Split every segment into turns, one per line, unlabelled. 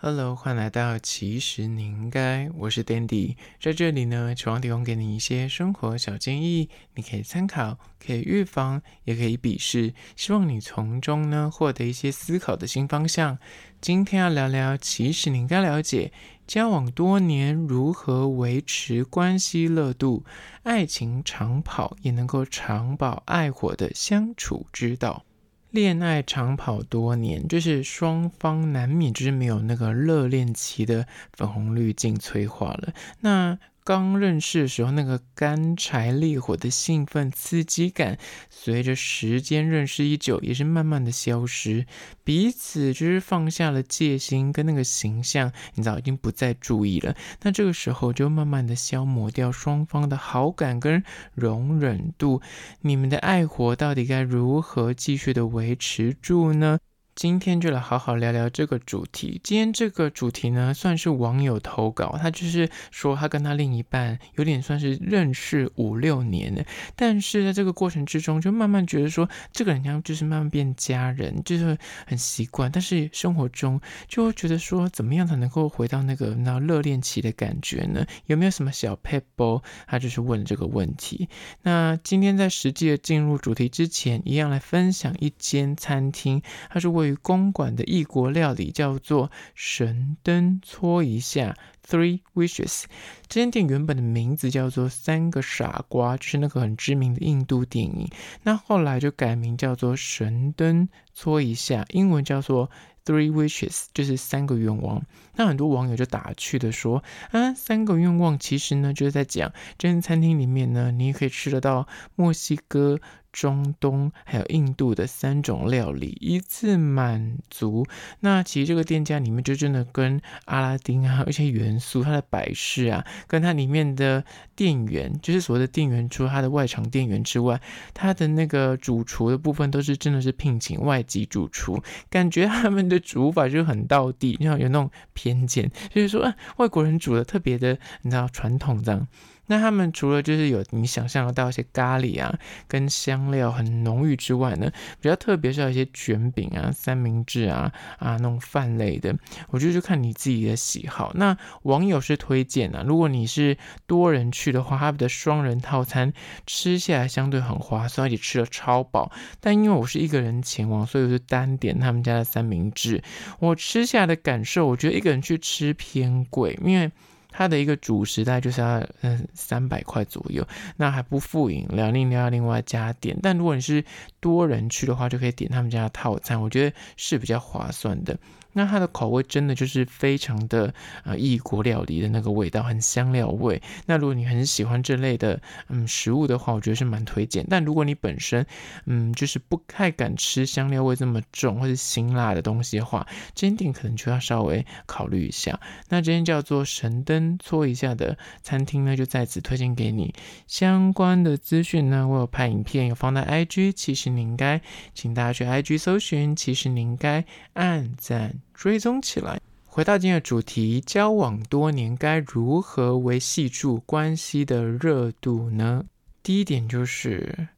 Hello，欢迎来到其实你应该，我是 Dandy，在这里呢，希望提供给你一些生活小建议，你可以参考，可以预防，也可以鄙视，希望你从中呢获得一些思考的新方向。今天要聊聊，其实你应该了解，交往多年如何维持关系热度，爱情长跑也能够长保爱火的相处之道。恋爱长跑多年，就是双方难免就是没有那个热恋期的粉红滤镜催化了。那刚认识的时候，那个干柴烈火的兴奋刺激感，随着时间认识已久，也是慢慢的消失。彼此就是放下了戒心，跟那个形象，你早已经不再注意了。那这个时候就慢慢的消磨掉双方的好感跟容忍度。你们的爱火到底该如何继续的维持住呢？今天就来好好聊聊这个主题。今天这个主题呢，算是网友投稿，他就是说他跟他另一半有点算是认识五六年了，但是在这个过程之中，就慢慢觉得说这个人家就是慢慢变家人，就是很习惯，但是生活中就会觉得说怎么样才能够回到那个那热恋期的感觉呢？有没有什么小 pebble？？他就是问这个问题。那今天在实际的进入主题之前，一样来分享一间餐厅，他是为于公馆的异国料理叫做神灯搓一下 Three Wishes，这间店原本的名字叫做三个傻瓜，就是那个很知名的印度电影。那后来就改名叫做神灯搓一下，英文叫做 Three Wishes，就是三个愿望。那很多网友就打趣的说：“啊，三个愿望其实呢，就是在讲这间餐厅里面呢，你也可以吃得到墨西哥。”中东还有印度的三种料理一次满足。那其实这个店家里面就真的跟阿拉丁啊，而且元素它的摆饰啊，跟它里面的店员，就是所谓的店员，除了它的外场店员之外，它的那个主厨的部分都是真的是聘请外籍主厨，感觉他们的煮法就很到地，你知道有那种偏见，就是说，啊，外国人煮的特别的，你知道传统这样。那他们除了就是有你想象得到一些咖喱啊，跟香料很浓郁之外呢，比较特别是有一些卷饼啊、三明治啊啊那种饭类的，我觉得就看你自己的喜好。那网友是推荐啊，如果你是多人去的话，他们的双人套餐吃下来相对很划算，而且吃的超饱。但因为我是一个人前往，所以我就单点他们家的三明治。我吃下来的感受，我觉得一个人去吃偏贵，因为。它的一个主食大概就是要嗯三百块左右，那还不付饮料，饮料要另外加点。但如果你是多人去的话，就可以点他们家的套餐，我觉得是比较划算的。那它的口味真的就是非常的呃异国料理的那个味道，很香料味。那如果你很喜欢这类的嗯食物的话，我觉得是蛮推荐。但如果你本身嗯就是不太敢吃香料味这么重或者辛辣的东西的话，这间店可能就要稍微考虑一下。那这间叫做神灯搓一下的餐厅呢，就在此推荐给你。相关的资讯呢，我有拍影片，有放在 IG，其实你应该请大家去 IG 搜寻，其实你应该按赞。追踪起来。回到今天的主题，交往多年该如何维系住关系的热度呢？第一点就是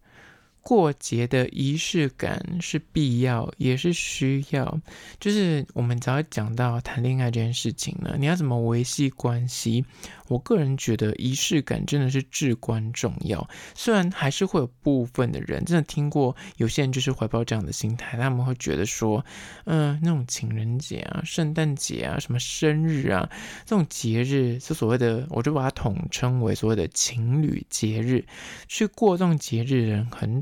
过节的仪式感是必要，也是需要。就是我们只要讲到谈恋爱这件事情呢，你要怎么维系关系？我个人觉得仪式感真的是至关重要。虽然还是会有部分的人真的听过，有些人就是怀抱这样的心态，他们会觉得说，嗯、那种情人节啊、圣诞节啊、什么生日啊这种节日，是所谓的，我就把它统称为所谓的情侣节日。去过这种节日的人很，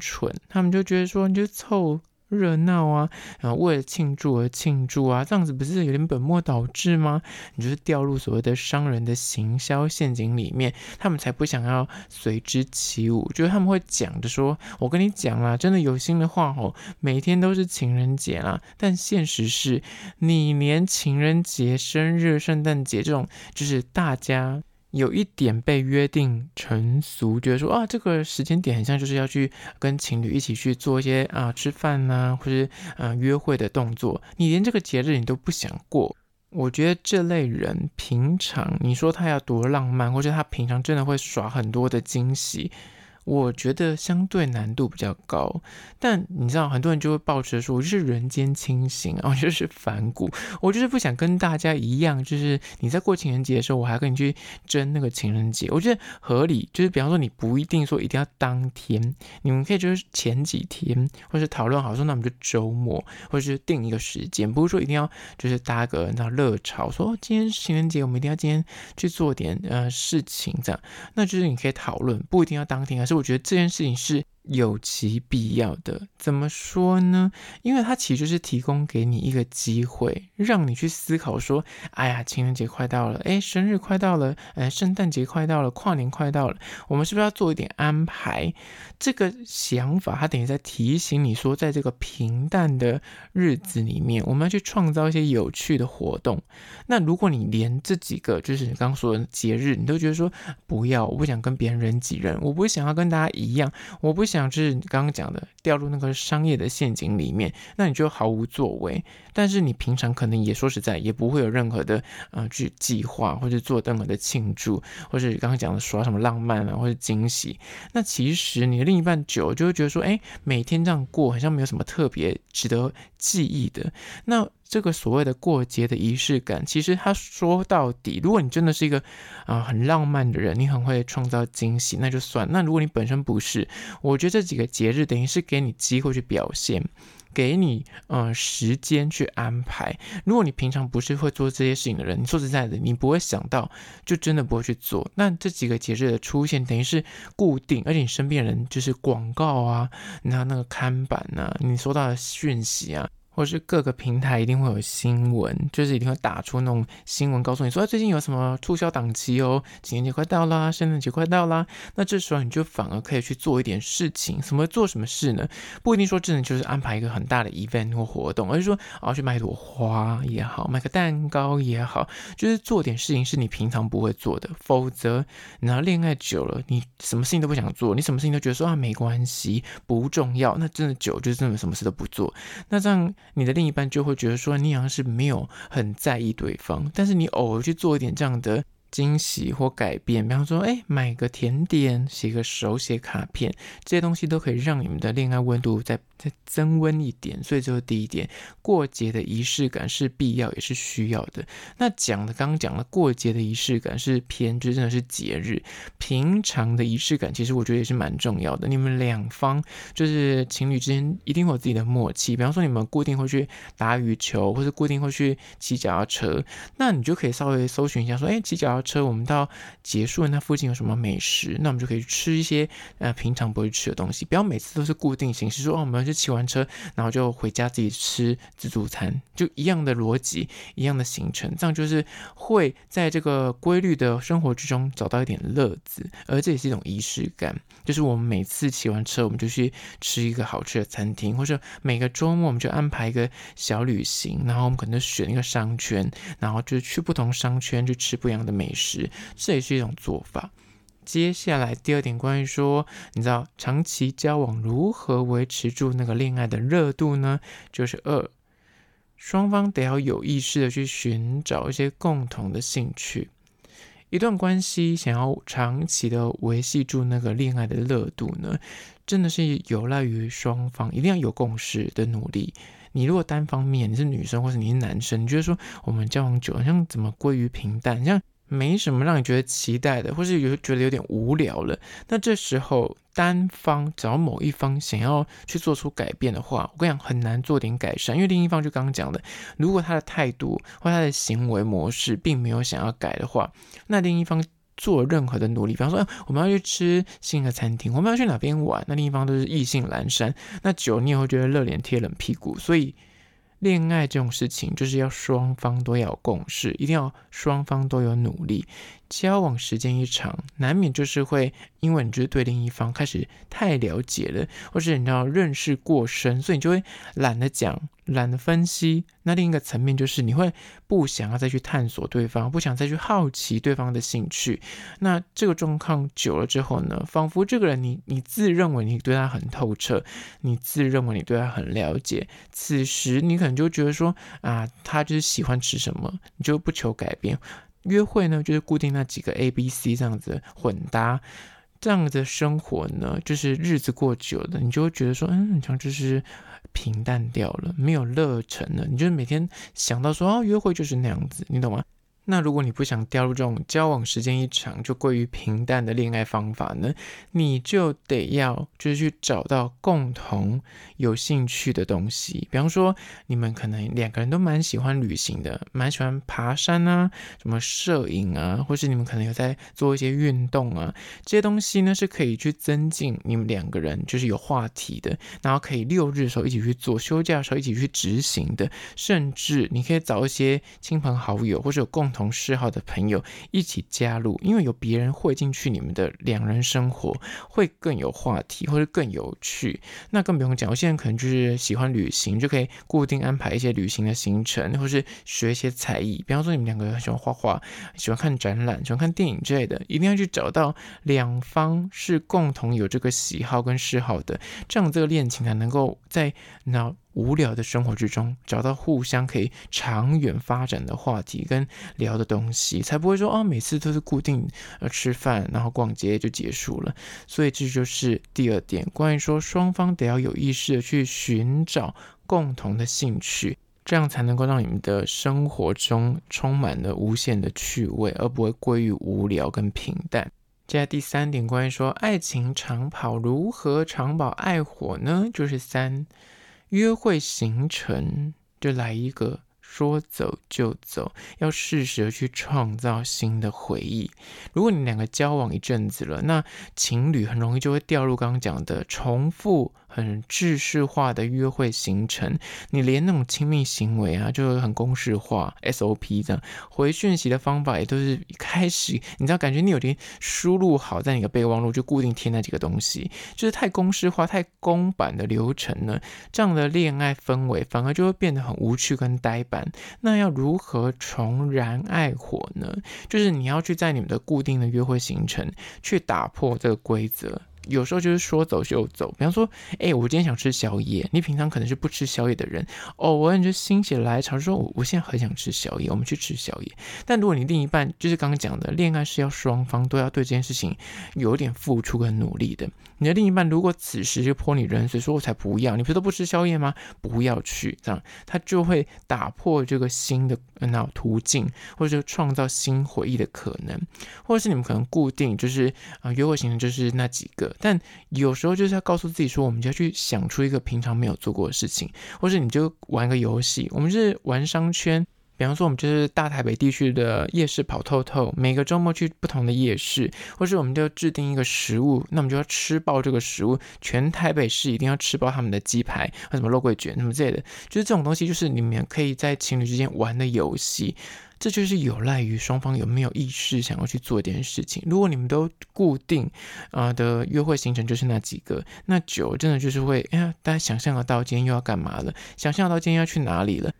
他们就觉得说，你就凑。热闹啊，然后为了庆祝而庆祝啊，这样子不是有点本末倒置吗？你就是掉入所谓的商人的行销陷阱里面，他们才不想要随之起舞。就是他们会讲着说，我跟你讲啦，真的有心的话哦，每天都是情人节啦。但现实是，你连情人节、生日、圣诞节这种，就是大家。有一点被约定成俗，觉得说啊，这个时间点很像就是要去跟情侣一起去做一些啊吃饭呐、或是啊约会的动作。你连这个节日你都不想过，我觉得这类人平常你说他要多浪漫，或者他平常真的会耍很多的惊喜。我觉得相对难度比较高。但你知道，很多人就会抱持说，我就是人间清醒啊，我 就是反骨，我就是不想跟大家一样，就是你在过情人节的时候，我还跟你去争那个情人节，我觉得合理。就是比方说，你不一定说一定要当天，你们可以就是前几天，或是讨论好说，那我们就周末，或者是定一个时间，不是说一定要就是搭个那热潮，说今天情人节，我们一定要今天去做点呃事情这样，那就是你可以讨论，不一定要当天，而是我觉得这件事情是。有其必要的，怎么说呢？因为它其实就是提供给你一个机会，让你去思考说：哎呀，情人节快到了，哎，生日快到了，哎，圣诞节快到了，跨年快到了，我们是不是要做一点安排？这个想法，它等于在提醒你说，在这个平淡的日子里面，我们要去创造一些有趣的活动。那如果你连这几个，就是你刚说的节日，你都觉得说不要，我不想跟别人人挤人，我不想要跟大家一样，我不想。像是你刚刚讲的掉入那个商业的陷阱里面，那你就毫无作为。但是你平常可能也说实在，也不会有任何的呃去计划或者做任何的庆祝，或是刚刚讲的耍什么浪漫啊，或者惊喜。那其实你的另一半久就会觉得说，哎，每天这样过好像没有什么特别值得记忆的。那这个所谓的过节的仪式感，其实他说到底，如果你真的是一个啊、很浪漫的人，你很会创造惊喜，那就算。那如果你本身不是，我觉得这几个节日等于是给你机会去表现，给你呃时间去安排。如果你平常不是会做这些事情的人，你说实在的，你不会想到，就真的不会去做。那这几个节日的出现，等于是固定，而且你身边人就是广告啊，然后那个看板啊，你收到的讯息啊。或是各个平台一定会有新闻，就是一定会打出那种新闻，告诉你说最近有什么促销档期哦，情人节快到啦，圣诞节快到啦。那这时候你就反而可以去做一点事情，什么做什么事呢？不一定说真的就是安排一个很大的 event 或活动，而是说啊去买一朵花也好，买个蛋糕也好，就是做点事情是你平常不会做的。否则，然后恋爱久了，你什么事情都不想做，你什么事情都觉得说啊没关系，不重要，那真的久就是真的什么事都不做，那这样。你的另一半就会觉得说，你好像是没有很在意对方，但是你偶尔去做一点这样的。惊喜或改变，比方说，哎，买个甜点，写个手写卡片，这些东西都可以让你们的恋爱温度再再增温一点。所以，这是第一点，过节的仪式感是必要也是需要的。那讲的刚刚讲的过节的仪式感是偏，就真的是节日。平常的仪式感，其实我觉得也是蛮重要的。你们两方就是情侣之间一定会有自己的默契。比方说，你们固定会去打羽球，或者固定会去骑脚踏车，那你就可以稍微搜寻一下，说，哎，骑脚车，我们到结束那附近有什么美食？那我们就可以吃一些呃平常不会吃的东西，不要每次都是固定形式，说哦，我们就骑完车，然后就回家自己吃自助餐，就一样的逻辑，一样的行程，这样就是会在这个规律的生活之中找到一点乐子，而这也是一种仪式感，就是我们每次骑完车，我们就去吃一个好吃的餐厅，或者每个周末我们就安排一个小旅行，然后我们可能选一个商圈，然后就去不同商圈去吃不一样的美。美食，这也是一种做法。接下来第二点，关于说，你知道长期交往如何维持住那个恋爱的热度呢？就是二，双方得要有意识的去寻找一些共同的兴趣。一段关系想要长期的维系住那个恋爱的热度呢，真的是有赖于双方一定要有共识的努力。你如果单方面，你是女生或者你是男生，你觉得说我们交往久了，像怎么归于平淡，像。没什么让你觉得期待的，或是有觉得有点无聊了。那这时候单方找某一方想要去做出改变的话，我跟你讲很难做点改善，因为另一方就刚刚讲的，如果他的态度或他的行为模式并没有想要改的话，那另一方做任何的努力，比方说我们要去吃新的餐厅，我们要去哪边玩，那另一方都是意兴阑珊，那久你也会觉得热脸贴冷屁股，所以。恋爱这种事情，就是要双方都要共识，一定要双方都有努力。交往时间一长，难免就是会因为你就是对另一方开始太了解了，或是你知道认识过深，所以你就会懒得讲，懒得分析。那另一个层面就是你会不想要再去探索对方，不想再去好奇对方的兴趣。那这个状况久了之后呢，仿佛这个人你你自认为你对他很透彻，你自认为你对他很了解，此时你可能就觉得说啊，他就是喜欢吃什么，你就不求改变。约会呢，就是固定那几个 A、B、C 这样子混搭，这样的生活呢，就是日子过久了，你就会觉得说，嗯，好像就是平淡掉了，没有热忱了。你就是每天想到说，啊，约会就是那样子，你懂吗？那如果你不想掉入这种交往时间一长就过于平淡的恋爱方法呢，你就得要就是去找到共同有兴趣的东西。比方说，你们可能两个人都蛮喜欢旅行的，蛮喜欢爬山啊，什么摄影啊，或是你们可能有在做一些运动啊，这些东西呢是可以去增进你们两个人就是有话题的，然后可以六日的时候一起去做，休假的时候一起去执行的，甚至你可以找一些亲朋好友或者有共同。同嗜好的朋友一起加入，因为有别人会进去，你们的两人生活会更有话题，或者更有趣。那更不用讲，有些人可能就是喜欢旅行，就可以固定安排一些旅行的行程，或是学一些才艺。比方说，你们两个喜欢画画，喜欢看展览，喜欢看电影之类的，一定要去找到两方是共同有这个喜好跟嗜好的，这样这个恋情才能够在那。无聊的生活之中，找到互相可以长远发展的话题跟聊的东西，才不会说哦，每次都是固定呃吃饭，然后逛街就结束了。所以这就是第二点，关于说双方得要有意识的去寻找共同的兴趣，这样才能够让你们的生活中充满了无限的趣味，而不会归于无聊跟平淡。接下来第三点，关于说爱情长跑如何长保爱火呢？就是三。约会行程就来一个说走就走，要适时的去创造新的回忆。如果你两个交往一阵子了，那情侣很容易就会掉入刚刚讲的重复。很制式化的约会行程，你连那种亲密行为啊，就很公式化 SOP 这样，回讯息的方法也都是一开始，你知道，感觉你有点输入好在你的备忘录，就固定贴那几个东西，就是太公式化、太公版的流程呢，这样的恋爱氛围反而就会变得很无趣跟呆板。那要如何重燃爱火呢？就是你要去在你们的固定的约会行程去打破这个规则。有时候就是说走就走，比方说，哎，我今天想吃宵夜，你平常可能是不吃宵夜的人，哦，我你就心血来潮说，我我现在很想吃宵夜，我们去吃宵夜。但如果你另一半就是刚刚讲的，恋爱是要双方都要对这件事情有点付出跟努力的。你的另一半如果此时就泼你冷水，说我才不要，你不是都不吃宵夜吗？不要去，这样他就会打破这个新的脑途径，或者创造新回忆的可能，或者是你们可能固定就是啊、约会行程就是那几个。但有时候就是要告诉自己说，我们就要去想出一个平常没有做过的事情，或者你就玩个游戏，我们是玩商圈。比方说，我们就是大台北地区的夜市跑透透，每个周末去不同的夜市，或是我们就制定一个食物，那我们就要吃爆这个食物，全台北市一定要吃爆他们的鸡排，或什么肉桂卷什么之类的，就是这种东西，就是你们可以在情侣之间玩的游戏。这就是有赖于双方有没有意识想要去做一件事情。如果你们都固定啊的约会行程就是那几个，那久真的就是会，哎呀，大家想象得到今天又要干嘛了，想象得到今天要去哪里了。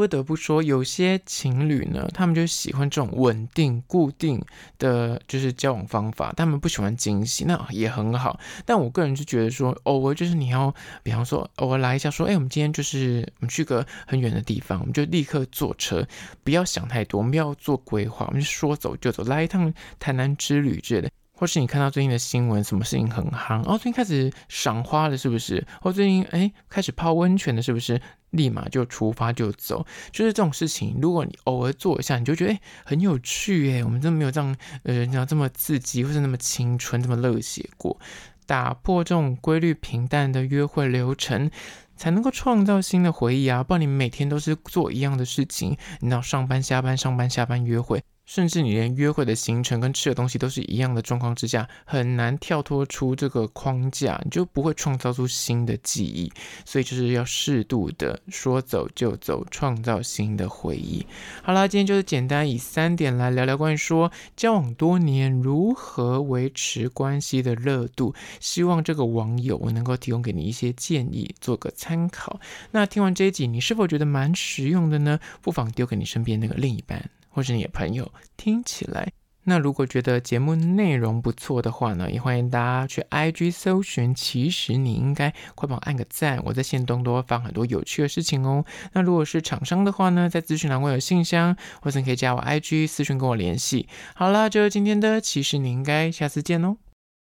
不得不说，有些情侣呢，他们就喜欢这种稳定、固定的就是交往方法，他们不喜欢惊喜，那也很好。但我个人就觉得说，偶尔就是你要，比方说偶尔来一下，说，哎，我们今天就是我们去个很远的地方，我们就立刻坐车，不要想太多，我们不要做规划，我们就说走就走，来一趟台南之旅之类的。或是你看到最近的新闻，什么事情很夯？哦，最近开始赏花了，是不是？或最近哎，开始泡温泉了，是不是？立马就出发就走，就是这种事情。如果你偶尔做一下，你就觉得哎，很有趣哎，我们真的没有这样呃，这样这么刺激，或是那么青春，这么热血过。打破这种规律平淡的约会流程，才能够创造新的回忆啊！不然你每天都是做一样的事情，你要上班下班上班下班约会。甚至你连约会的行程跟吃的东西都是一样的状况之下，很难跳脱出这个框架，你就不会创造出新的记忆。所以就是要适度的说走就走，创造新的回忆。好啦，今天就是简单以三点来聊聊关于说交往多年如何维持关系的热度。希望这个网友我能够提供给你一些建议，做个参考。那听完这一集，你是否觉得蛮实用的呢？不妨丢给你身边那个另一半。或是你的朋友听起来，那如果觉得节目内容不错的话呢，也欢迎大家去 IG 搜寻。其实你应该快帮我按个赞，我在线东多放很多有趣的事情哦。那如果是厂商的话呢，在资讯栏会有信箱，或者你可以加我 IG 私讯跟我联系。好啦，就是今天的，其实你应该下次见哦。